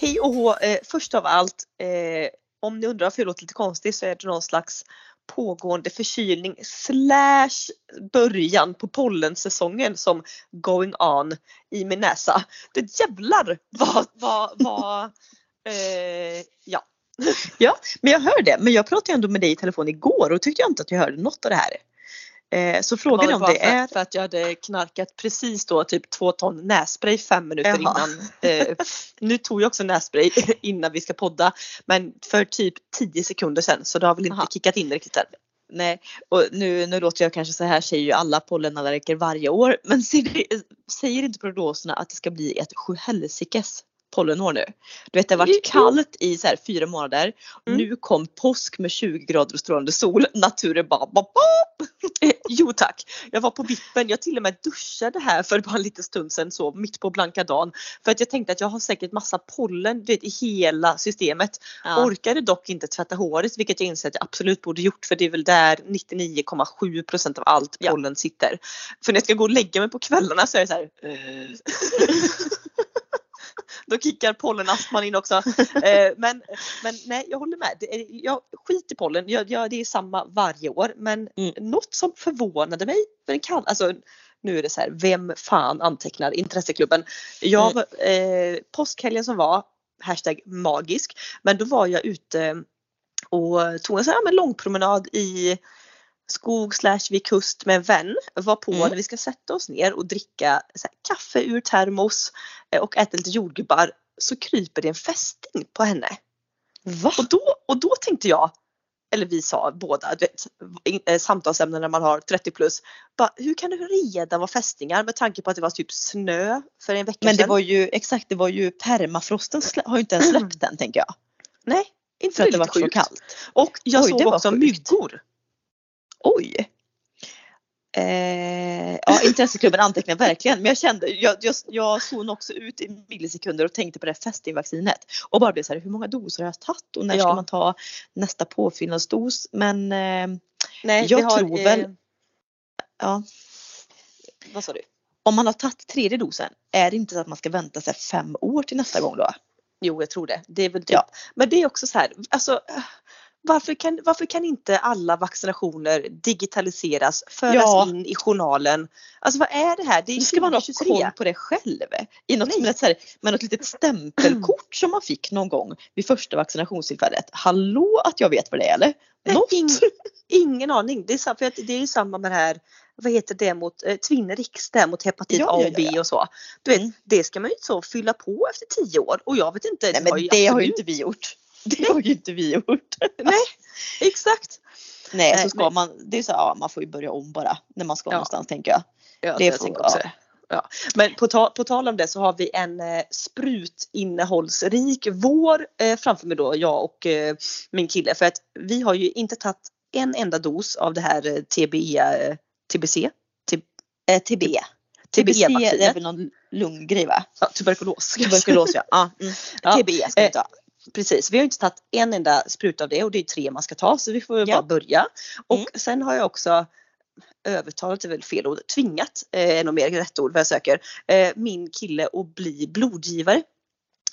Hej och hå, eh, först av allt, eh, om ni undrar varför jag låter lite konstig så är det någon slags pågående förkylning slash början på pollensäsongen som going on i min näsa. Det jävlar vad, vad, vad, eh, ja. Ja, men jag hör det. Men jag pratade ju ändå med dig i telefon igår och tyckte jag inte att jag hörde något av det här. Eh, så frågan är om det är... För att jag hade knarkat precis då typ två ton nässpray fem minuter Jaha. innan. Eh, nu tog jag också nässpray innan vi ska podda men för typ 10 sekunder sedan så det har väl inte Aha. kickat in riktigt än. Nej, och nu, nu låter jag kanske så här säger ju alla pollenallergiker varje år men säger inte prognoserna att det ska bli ett sjuhelsikes pollenår nu. Du vet det har varit kallt i så här fyra månader. Mm. Nu kom påsk med 20 grader och strålande sol. Naturen bara bop, bop. Jo tack. Jag var på vippen. Jag till och med duschade här för bara en liten stund sedan så mitt på blanka dagen. För att jag tänkte att jag har säkert massa pollen du vet, i hela systemet. Ja. Orkade dock inte tvätta håret vilket jag inser att jag absolut borde gjort för det är väl där 99,7% av allt pollen ja. sitter. För när jag ska gå och lägga mig på kvällarna så är det så här. Då kickar pollenastman in också. Eh, men, men nej, jag håller med. Det är, jag, skit i pollen, jag, jag, det är samma varje år. Men mm. något som förvånade mig, för en kan, alltså, nu är det så här, vem fan antecknar intresseklubben? Jag, mm. eh, påskhelgen som var, hashtag magisk, men då var jag ute och tog en sån här lång promenad i skog slash vid kust med en vän var på mm. när vi ska sätta oss ner och dricka här, kaffe ur termos eh, och äta lite jordgubbar så kryper det en fästing på henne. Va? Och då, och då tänkte jag, eller vi sa båda, vet, eh, samtalsämnen när man har 30 plus. Bara, hur kan det redan vara fästingar med tanke på att det var typ snö för en vecka sedan? Men det var ju exakt, det var ju permafrosten har ju inte ens släppt den tänker jag. Nej, inte för att det var så kallt. Och jag Oj, såg också myggor. Oj! Eh, ja, intresseklubben antecknar verkligen. Men jag kände, jag, jag, jag zonade också ut i millisekunder och tänkte på det här fästingvaccinet. Och bara blev så här, hur många doser har jag tagit och när ja. ska man ta nästa påfyllnadsdos? Men eh, Nej, jag har, tror väl... Eh, ja. Vad sa du? Om man har tagit tredje dosen, är det inte så att man ska vänta sig fem år till nästa gång då? Jo, jag tror det. Det är väl typ. Ja. Men det är också så här, alltså varför kan, varför kan inte alla vaccinationer digitaliseras, föras ja. in i journalen? Alltså vad är det här? Det är ska man ha koll på det själv. I något som så här, med något litet stämpelkort som man fick någon gång vid första vaccinationstillfället. Hallå att jag vet vad det är eller? Något? Ing, ingen aning. Det är, för att det är samma med det här vad heter det mot eh, Twinrix där mot hepatit ja, A och B ja, ja. och så. Du vet, mm. det ska man ju så fylla på efter tio år och jag vet inte. Nej, men det, det har ju inte vi gjort. Det har ju inte vi gjort. Nej, exakt. Nej, Nej så ska men... man, det är så, ja, man får ju börja om bara när man ska ja. någonstans tänker jag. Ja, det, det får, också. Ja. Ja. Men på, ta, på tal om det så har vi en eh, sprutinnehållsrik vår eh, framför mig då, jag och eh, min kille. För att vi har ju inte tagit en enda dos av det här eh, TBE, eh, TBC? T, eh, TB. TBC det är väl någon lunggrej va? Ja, tuberkulos. Tuberkulos ja. Ah, mm. ja. TBE ska vi ta. Precis, vi har inte tagit en enda spruta av det och det är tre man ska ta så vi får ja. bara börja. Och mm. sen har jag också övertalat är väl fel ord, tvingat eh, är nog mer rätt ord vad jag söker, eh, min kille att bli blodgivare.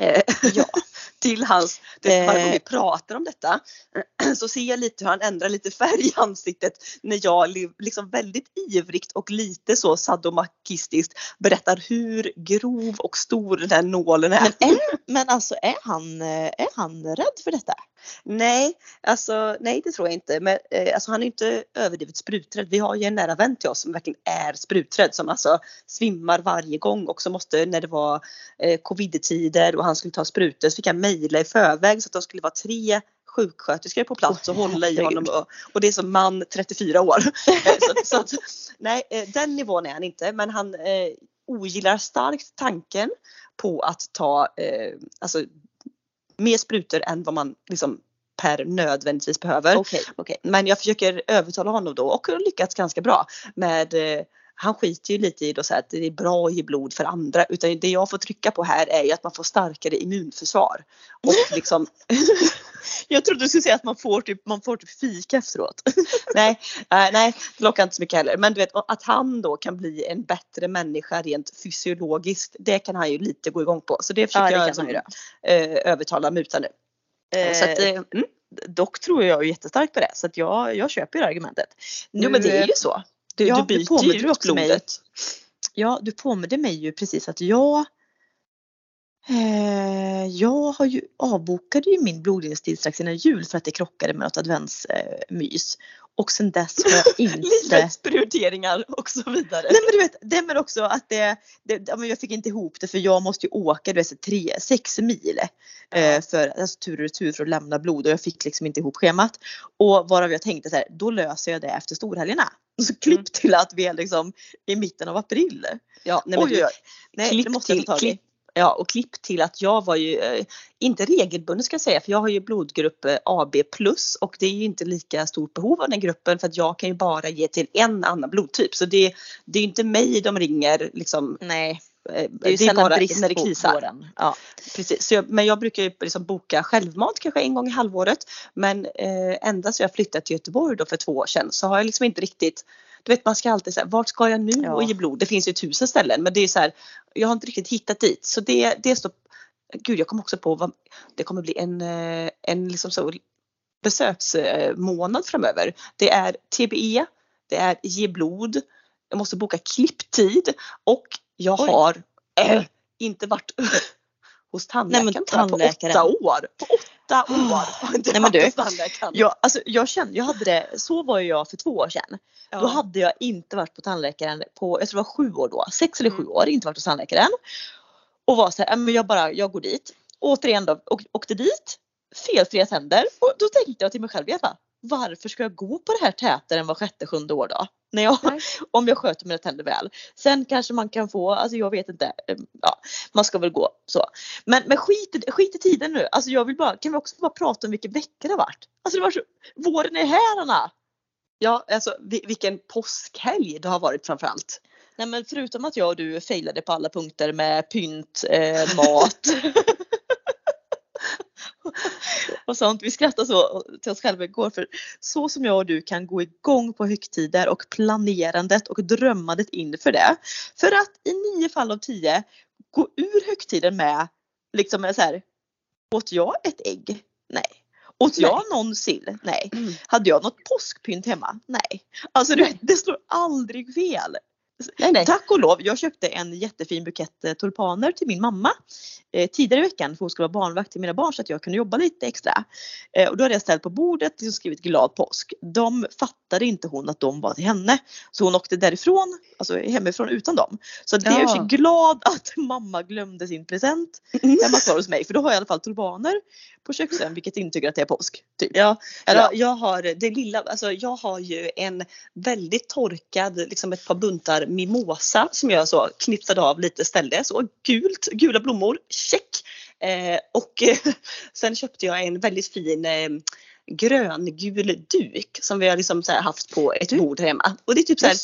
Eh, ja. till hans, det, varje gång vi pratar om detta så ser jag lite hur han ändrar lite färg i ansiktet när jag liksom väldigt ivrigt och lite så sadomasochistiskt berättar hur grov och stor den här nålen är. Men, är, men alltså är han, är han rädd för detta? Nej, alltså nej det tror jag inte. Men eh, alltså, han är inte överdrivet spruträdd. Vi har ju en nära vän till oss som verkligen är spruträdd som alltså svimmar varje gång och så måste när det var eh, covid-tider och han skulle ta sprutor så fick han mejla i förväg så att de skulle vara tre sjuksköterskor på plats och hålla i honom och, och det är som man 34 år. Eh, så, så nej, eh, den nivån är han inte men han eh, ogillar starkt tanken på att ta eh, alltså mer sprutor än vad man liksom per nödvändigtvis behöver. Okay, okay. Men jag försöker övertala honom då och har lyckats ganska bra med eh, han skiter ju lite i då så att det är bra att ge blod för andra utan det jag får trycka på här är ju att man får starkare immunförsvar. Och liksom Jag trodde du skulle säga att man får typ, man får typ fika efteråt. nej, äh, nej, det lockar inte så mycket heller. Men du vet att han då kan bli en bättre människa rent fysiologiskt. Det kan han ju lite gå igång på. Så det försöker Ja, det jag han eh, övertala muta nu. Eh, så att, eh, mm. dock tror jag ju jättestarkt på det så att jag, jag köper det argumentet. Jo men det är ju så. Du, Ja, du byter påminner ju blodet. Ja, du påminde mig ju precis att jag eh, jag har ju avbokade ju min blodgivningstid strax innan jul för att det krockade med något adventsmys. Mys. och sen dess har jag inte Livets prioriteringar och så vidare. Nej men du vet, det men också att det, det ja, men jag fick inte ihop det för jag måste ju åka du vet, tre, sex mil eh, för, alltså, tur och retur för att lämna blod och jag fick liksom inte ihop schemat. Och varav jag tänkte så här, då löser jag det efter storhelgerna. Och så klipp Mm. till att vi är liksom i mitten av april. Ja, nej, men oj, du-. Nej, klipp det måste jag till, ta tag i. klipp, ja, och klipp till att jag var ju eh, inte regelbunden ska jag säga för jag har ju blodgrupp eh, AB plus och det är ju inte lika stort behov av den gruppen för att jag kan ju bara ge till en annan blodtyp så det, det är ju inte mig de ringer liksom. Nej, eh, det är ju sällan brist när det krisar. Ja. Precis, jag, men jag brukar ju liksom boka självmant kanske en gång i halvåret. Men eh, ända så jag flyttade till Göteborg då för två år sedan så har jag liksom inte riktigt du vet man ska alltid säga vart ska jag nu Ja. och ge blod? Det finns ju tusen ställen men det är så här jag har inte riktigt hittat dit så det, det står Gud jag kom också på vad det kommer bli en, eh, en liksom så besöksmånad framöver. Det är TBE, det är ge blod, jag måste boka klipptid och jag Oj. har eh, inte varit hos tandläkaren, Nej, men jag, tandläkaren. på åtta år. På åtta år jag inte Nej, men du. Jag, alltså, jag kände, jag hade det, så var jag för två år sedan. Ja. Då hade jag inte varit på tandläkaren på, jag tror det var sju år då, sex eller sju Mm. år, inte varit hos tandläkaren. Och var så här, "Ja, men jag bara, jag går dit. Återigen då, och, åkte dit, felfria tänder och då tänkte jag till mig själv, Eva, varför ska jag gå på det här tätare än var sjätte, sjunde år då? När jag, Nej. om jag sköter mina tänder väl. Sen kanske man kan få, alltså jag vet inte, eh, ja, man ska väl gå så. Men, men skit, skit i tiden nu, alltså jag vill bara, kan vi också bara prata om vilken vecka det har varit? Alltså det var så, våren är här Anna! Ja, alltså vi- vilken påskhelg det har varit framförallt. Nej men förutom att jag och du failade på alla punkter med pynt, eh, mat och sånt. Vi skrattade så till oss själva igår för så som jag och du kan gå igång på högtider och planerandet och drömmandet inför det. För att i nio fall av tio gå ur högtiden med liksom med så här. Åt jag ett ägg? Nej. Åt Nej. jag någon sill? Nej. Hade jag något påskpynt hemma? Nej. Alltså du vet, det slår aldrig fel. Nej, nej. Tack och lov, jag köpte en jättefin bukett eh, tulpaner till min mamma eh, tidigare i veckan för hon skulle vara barnvakt till mina barn så att jag kunde jobba lite extra. Eh, och då hade jag ställt på bordet och skrivit glad påsk. De fattade inte hon att de var till henne. Så hon åkte därifrån, alltså hemifrån utan dem. Så det är jag Ja. glad att mamma glömde sin present hemma kvar hos mig för då har jag i alla fall tulpaner på köksön vilket intygar att det är påsk. Typ. Ja, Eller jag, har det lilla, alltså jag har ju en väldigt torkad, liksom ett par buntar mimosa som jag så knipsade av lite ställde. Så gult, gula blommor, check! Eh, och sen köpte jag en väldigt fin eh, gröngul duk som vi har liksom så haft på ett bord hemma. Och det är typ så Jag, här,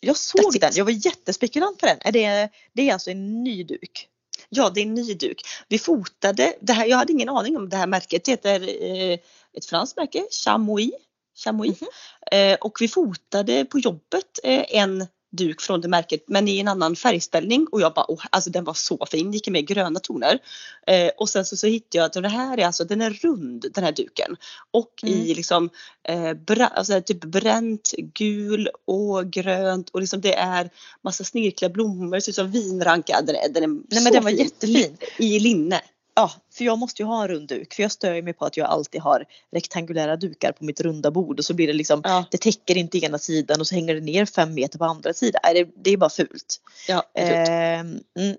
jag såg den, jag var jättespekulant på den. Är det, det är alltså en ny duk? ja det är en ny duk. Vi fotade, det här, jag hade ingen aning om det här märket, det heter eh, ett franskt märke, Chamois. Chamois. Mhm. Eh, och vi fotade på jobbet eh, en duk från det märket men i en annan färgställning och jag bara, oh, alltså den var så fin, gick med gröna toner. Eh, och sen så, så hittade jag att den här är alltså, den är rund den här duken. Och i Mm. liksom eh, bra, alltså, typ bränt, gul och grönt och liksom det är massa snirkliga blommor, ser ut som vinranka. Den är, den är Nej men den var fin. jättefin. I linne. Ja, för jag måste ju ha en rund duk för jag stör mig på att jag alltid har rektangulära dukar på mitt runda bord och så blir det liksom Ja, det täcker inte ena sidan och så hänger det ner fem meter på andra sidan. Nej, det, det är bara fult. ja, fult. Eh,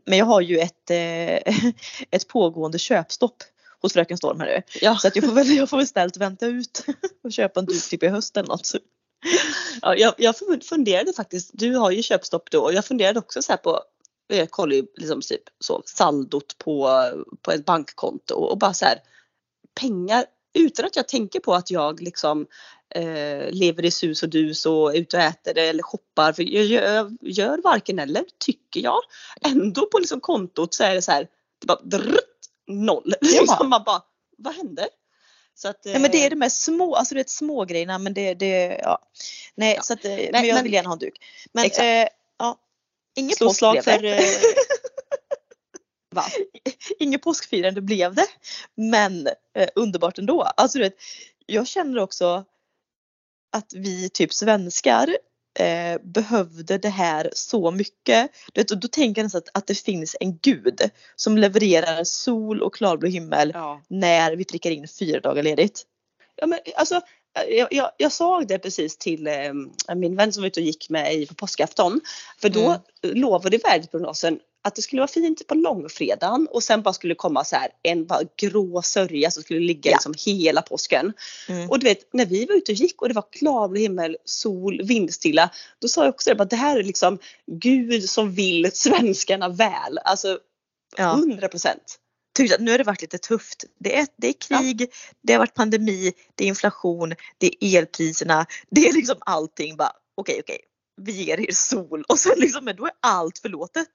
men jag har ju ett, eh, ett pågående köpstopp hos Fröken Storm här nu. ja. Så att jag får väl, jag får väl ställt vänta ut och köpa en duk typ i höst eller något. Ja, jag, jag funderade faktiskt, du har ju köpstopp då och jag funderade också så på jag kollar ju liksom typ så saldot på, på ett bankkonto och bara så här pengar utan att jag tänker på att jag liksom eh, lever i sus och dus och är ute och äter eller shoppar. För jag gör, gör varken eller tycker jag. Ändå på liksom kontot så är det så här det bara drrrt, noll. Liksom man bara, vad hände? Så att, Nej men det är eh, de här små, alltså det är små grejerna men det, det ja. Nej Ja. så att, eh, men jag men- vill gärna ha en duk. Men eh. Inget slå slag för... eh, Va? Inget påskfirande blev det. Men eh, underbart ändå. Alltså du vet, jag känner också att vi typ svenskar eh, behövde det här så mycket. Du vet, och då tänker jag nästan att, att det finns en gud som levererar sol och klarblå himmel Ja. när vi prickar in fyra dagar ledigt. Ja, men alltså, jag, jag, jag sa det precis till eh, min vän som var ute och gick med i på påskafton. För då Mm. lovade väderprognosen att det skulle vara fint på långfredagen och sen bara skulle komma så här en bara grå sörja som skulle ligga Ja. liksom hela påsken. Mm. Och du vet när vi var ute och gick och det var klarblå himmel, sol, vindstilla. Då sa jag också det, att det här är liksom Gud som vill svenskarna väl. Alltså Ja. 100 procent. Tyckte att nu har det varit lite tufft. Det är, det är krig, det har varit pandemi, det är inflation, det är elpriserna, det är liksom allting bara okej okej. Vi ger er sol och sen liksom, men då är allt förlåtet.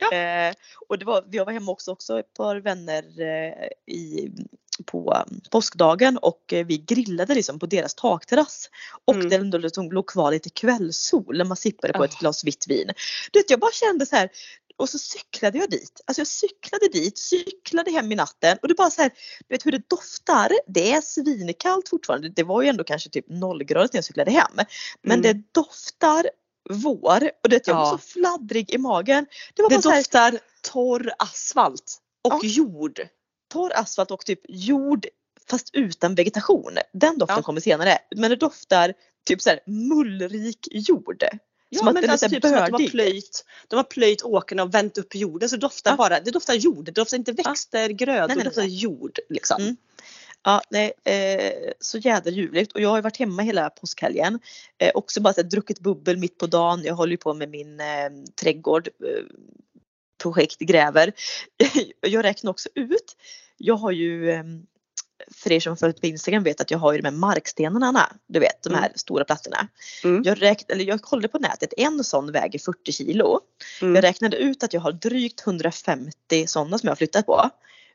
Ja. Eh, och det var, jag var hemma också, också ett par vänner eh, i, på påskdagen och eh, vi grillade liksom på deras takterrass. Och Mm. det ändå liksom låg kvar lite kvällssol när man sippade på ett Oh. glas vitt vin. Du vet, jag bara kände så här och så cyklade jag dit. Alltså jag cyklade dit, cyklade hem i natten och det bara så här, du vet hur det doftar. Det är svinkallt fortfarande. Det var ju ändå kanske typ nollgradigt när jag cyklade hem. Men Mm. det doftar vår och det, jag var Ja. så fladdrig i magen. Det var Det bara så här, doftar torr asfalt och Ja. jord. torr asfalt och typ jord fast utan vegetation. Den doften Ja. kommer senare. Men det doftar typ så här mullrik jord. Ja, Som att men den är alltså så typ att de har bördig. plöjt, de har plöjt åkerna och vänt upp jorden så det doftar Ja. bara, det doftar jord, det doftar inte växter, grödor, Nej, nej, det doftar nej. jord liksom. Mm. Ja, nej, eh, så jädra ljuvligt och jag har ju varit hemma hela påskhelgen. Eh, också bara så här, druckit bubbel mitt på dagen. Jag håller ju på med min eh, trädgård. Eh, projekt gräver. jag räknar också ut. Jag har ju eh, för er som följt på Instagram vet att jag har ju de här markstenarna. Du vet de här Mm. stora plattorna. Mm. Jag, räkn, eller jag kollade på nätet. En sån väger 40 kilo. Mm. Jag räknade ut att jag har drygt 150 sådana som jag har flyttat på.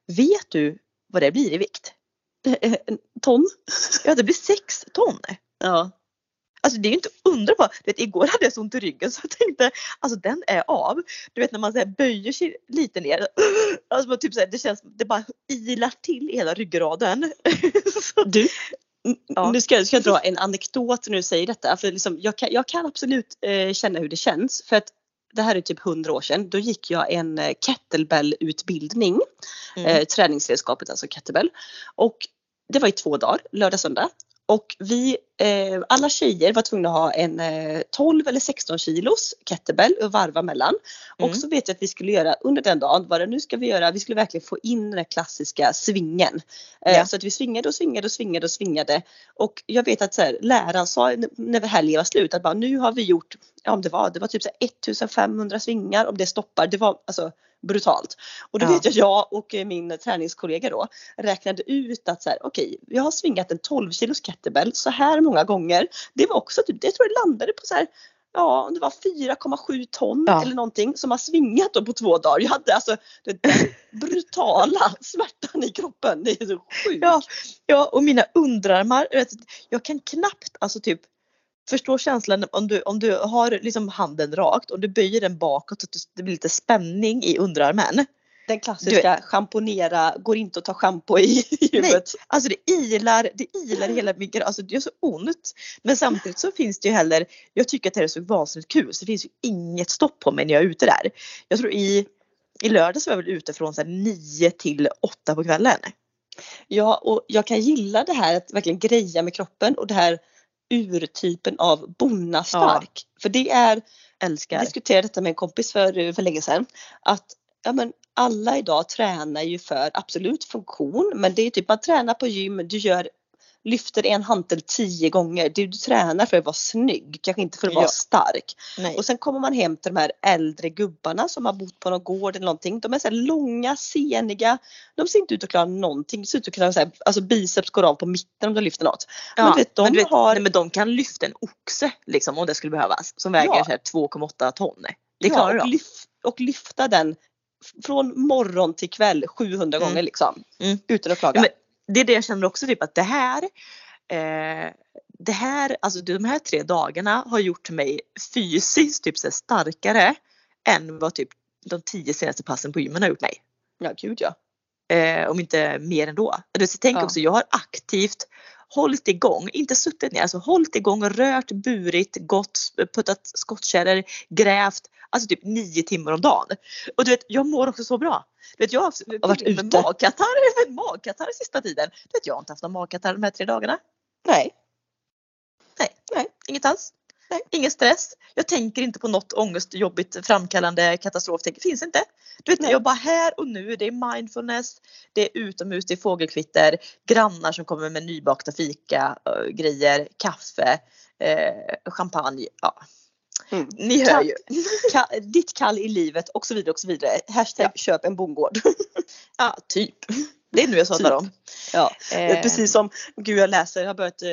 Vet du vad det blir i vikt? En ton. Ja det blir 6 ton. Ja. Alltså det är ju inte undra på. Du vet, igår hade jag så ont i ryggen så jag tänkte alltså den är av. Du vet när man så böjer sig lite ner. Alltså man typ så här, det känns, det bara ilar till i hela ryggraden. Du, Ja. nu ska jag, ska jag dra en anekdot när du säger detta. För liksom, jag, kan, jag kan absolut eh, känna hur det känns. För att det här är typ 100 år sedan. Då gick jag en eh, kettlebell-utbildning. Mm. eh, träningsredskapet, alltså kettlebell. Och det var i två dagar, lördag söndag. Och vi, eh, alla tjejer var tvungna att ha en eh, 12 eller 16 kilos kettlebell och varva mellan. Mm. Och så vet jag att vi skulle göra under den dagen, vad det nu ska vi göra, vi skulle verkligen få in den klassiska svingen. Eh, Ja. Så att vi svingade och svingade och svingade och svingade. Och jag vet att så här, läraren sa när helgen var slut att bara, nu har vi gjort, ja om det var, det var typ så här 1500 svingar om det stoppar. Det var alltså brutalt. Och då Ja. vet jag, jag och eh, min träningskollega då räknade ut att så här, okej, jag har svingat en 12 kilos kettlebell så här många gånger. Det var också typ, det tror jag landade på så här, ja det var 4,7 ton Ja. eller någonting som har svingat då på två dagar. Jag hade alltså den brutala smärtan i kroppen. Det är så sjukt. Ja, ja och mina underarmar, jag kan knappt alltså typ förstå känslan om du, om du har liksom handen rakt och du böjer den bakåt så att det blir lite spänning i underarmen. Den klassiska schamponera, går inte att ta schampo i huvudet. Alltså det ilar, det ilar hela min alltså det gör så ont. Men samtidigt så finns det ju heller, jag tycker att det här är så vansinnigt kul så det finns ju inget stopp på mig när jag är ute där. Jag tror i, i lördags var jag väl ute från så här 9 till 8 på kvällen. Ja, och jag kan gilla det här att verkligen greja med kroppen och det här urtypen av bonnastark. För det är, jag Älskar. diskuterade detta med en kompis för, för länge sedan, att ja, men alla idag tränar ju för absolut funktion men det är typ man tränar på gym, du gör lyfter en hantel tio gånger. Du, du tränar för att vara snygg, kanske inte för att vara Ja. stark. Nej. Och sen kommer man hem till de här äldre gubbarna som har bott på någon gård eller någonting. De är så långa, seniga. De ser inte ut att klara någonting. De ser ut att kunna, så här, alltså biceps går av på mitten om de lyfter något. Ja, men du vet, de men du vet, har... nej, men de kan lyfta en oxe liksom om det skulle behövas. Som väger Ja. så här 2,8 ton. Det ja, klarar och, de. lyf, och lyfta den från morgon till kväll 700 Mm. gånger liksom. Mm. Utan att klaga. Ja, men det är det jag känner också typ att det här eh, det här, alltså de här tre dagarna har gjort mig fysiskt typ så starkare än vad typ de tio senaste passen på gymmen har gjort mig. Ja gud ja. Eh, om inte mer ändå. Tänk ja. också, jag har aktivt hållit igång, inte suttit ner, alltså hållit igång, rört, burit, gått, puttat skottkärror, grävt, alltså typ nio timmar om dagen. Och du vet, jag mår också så bra. Du vet, jag har har varit ute. magkatarr, magkatarr sista tiden. Du vet, jag har inte haft någon magkatarr de här tre dagarna. Nej. Nej, nej, inget alls. Nej, ingen stress. Jag tänker inte på något ångestjobbigt framkallande katastrof. Det finns inte. Du vet, Nej. jag bara här och nu. Det är mindfulness, det är utomhus, det är fågelkvitter, grannar som kommer med nybakta fika, grejer, kaffe, äh, champagne. Ja. Mm. Ni hör ju. Ka ditt kall i livet och så vidare och så vidare. Hashtag ja. köp en bondgård. ja, typ. Det är nu jag pratar typ. om. Ja, eh. precis som, gud jag läser, jag har börjat, eh,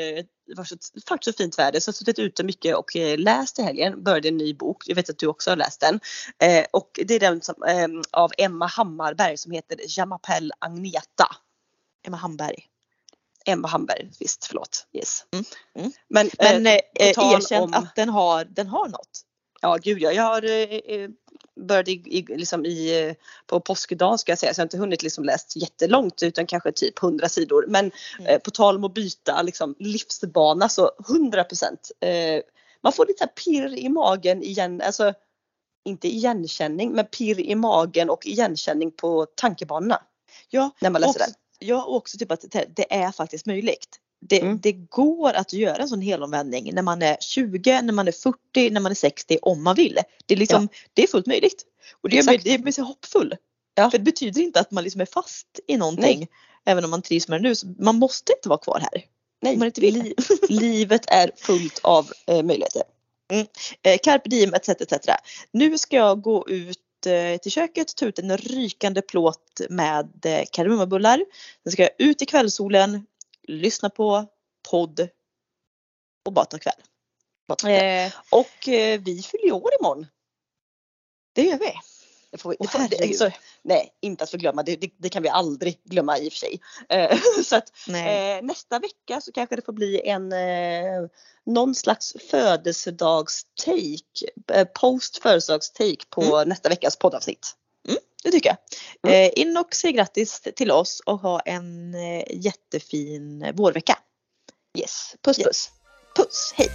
var så, faktiskt så fint väder så jag har suttit ute mycket och eh, läst i helgen, började en ny bok, jag vet att du också har läst den. Eh, och det är den som, eh, av Emma Hammarberg som heter Jamapel Agneta. Emma Hamberg. Emma Hamberg, visst förlåt. Yes. Mm. Mm. Men, Men eh, erkänn om... att den har, den har något. Ja gud ja, jag har eh, började i, liksom i, på påskdagen ska jag säga så jag har inte hunnit liksom läst jättelångt utan kanske typ 100 sidor. Men mm. eh, på tal om att byta liksom, livsbana så 100 procent. Eh, man får lite pirr i magen igen, alltså inte igenkänning men pirr i magen och igenkänning på tankebanorna. Ja, när man läser och, den. Ja och också typ att det är faktiskt möjligt. Det, mm. det, går att göra en sån helomvändning när man är 20, när man är 40, när man är 60 om man vill. Det är, liksom, ja. det är fullt möjligt. Och det gör mig, det så hoppfull. Ja. För det betyder inte att man liksom är fast i någonting. Nej. Även om man trivs med det nu. Så man måste inte vara kvar här. Nej, man inte vill. Li livet är fullt av eh, möjligheter. Mm. Eh, carpe diem etc, etc. Nu ska jag gå ut eh, till köket, ta ut en rykande plåt med eh, kardemummabullar. Sen ska jag ut i kvällssolen, lyssna på podd och bara ta kväll. Eh, och eh, vi fyller år imorgon. Det gör vi. Det får vi, får, det, så, nej, inte att förglömma. Det, det, det, kan vi aldrig glömma i och för sig. Eh, så att, eh, nästa vecka så kanske det får bli en eh, någon slags födelsedagstake, eh, post födelsedagstake på mm. nästa veckas poddavsnitt. Mm, det tycker jag. Mm. Eh, in och säg grattis till oss och ha en eh, jättefin vårvecka. Yes, puss puss. Yes. Puss, hej.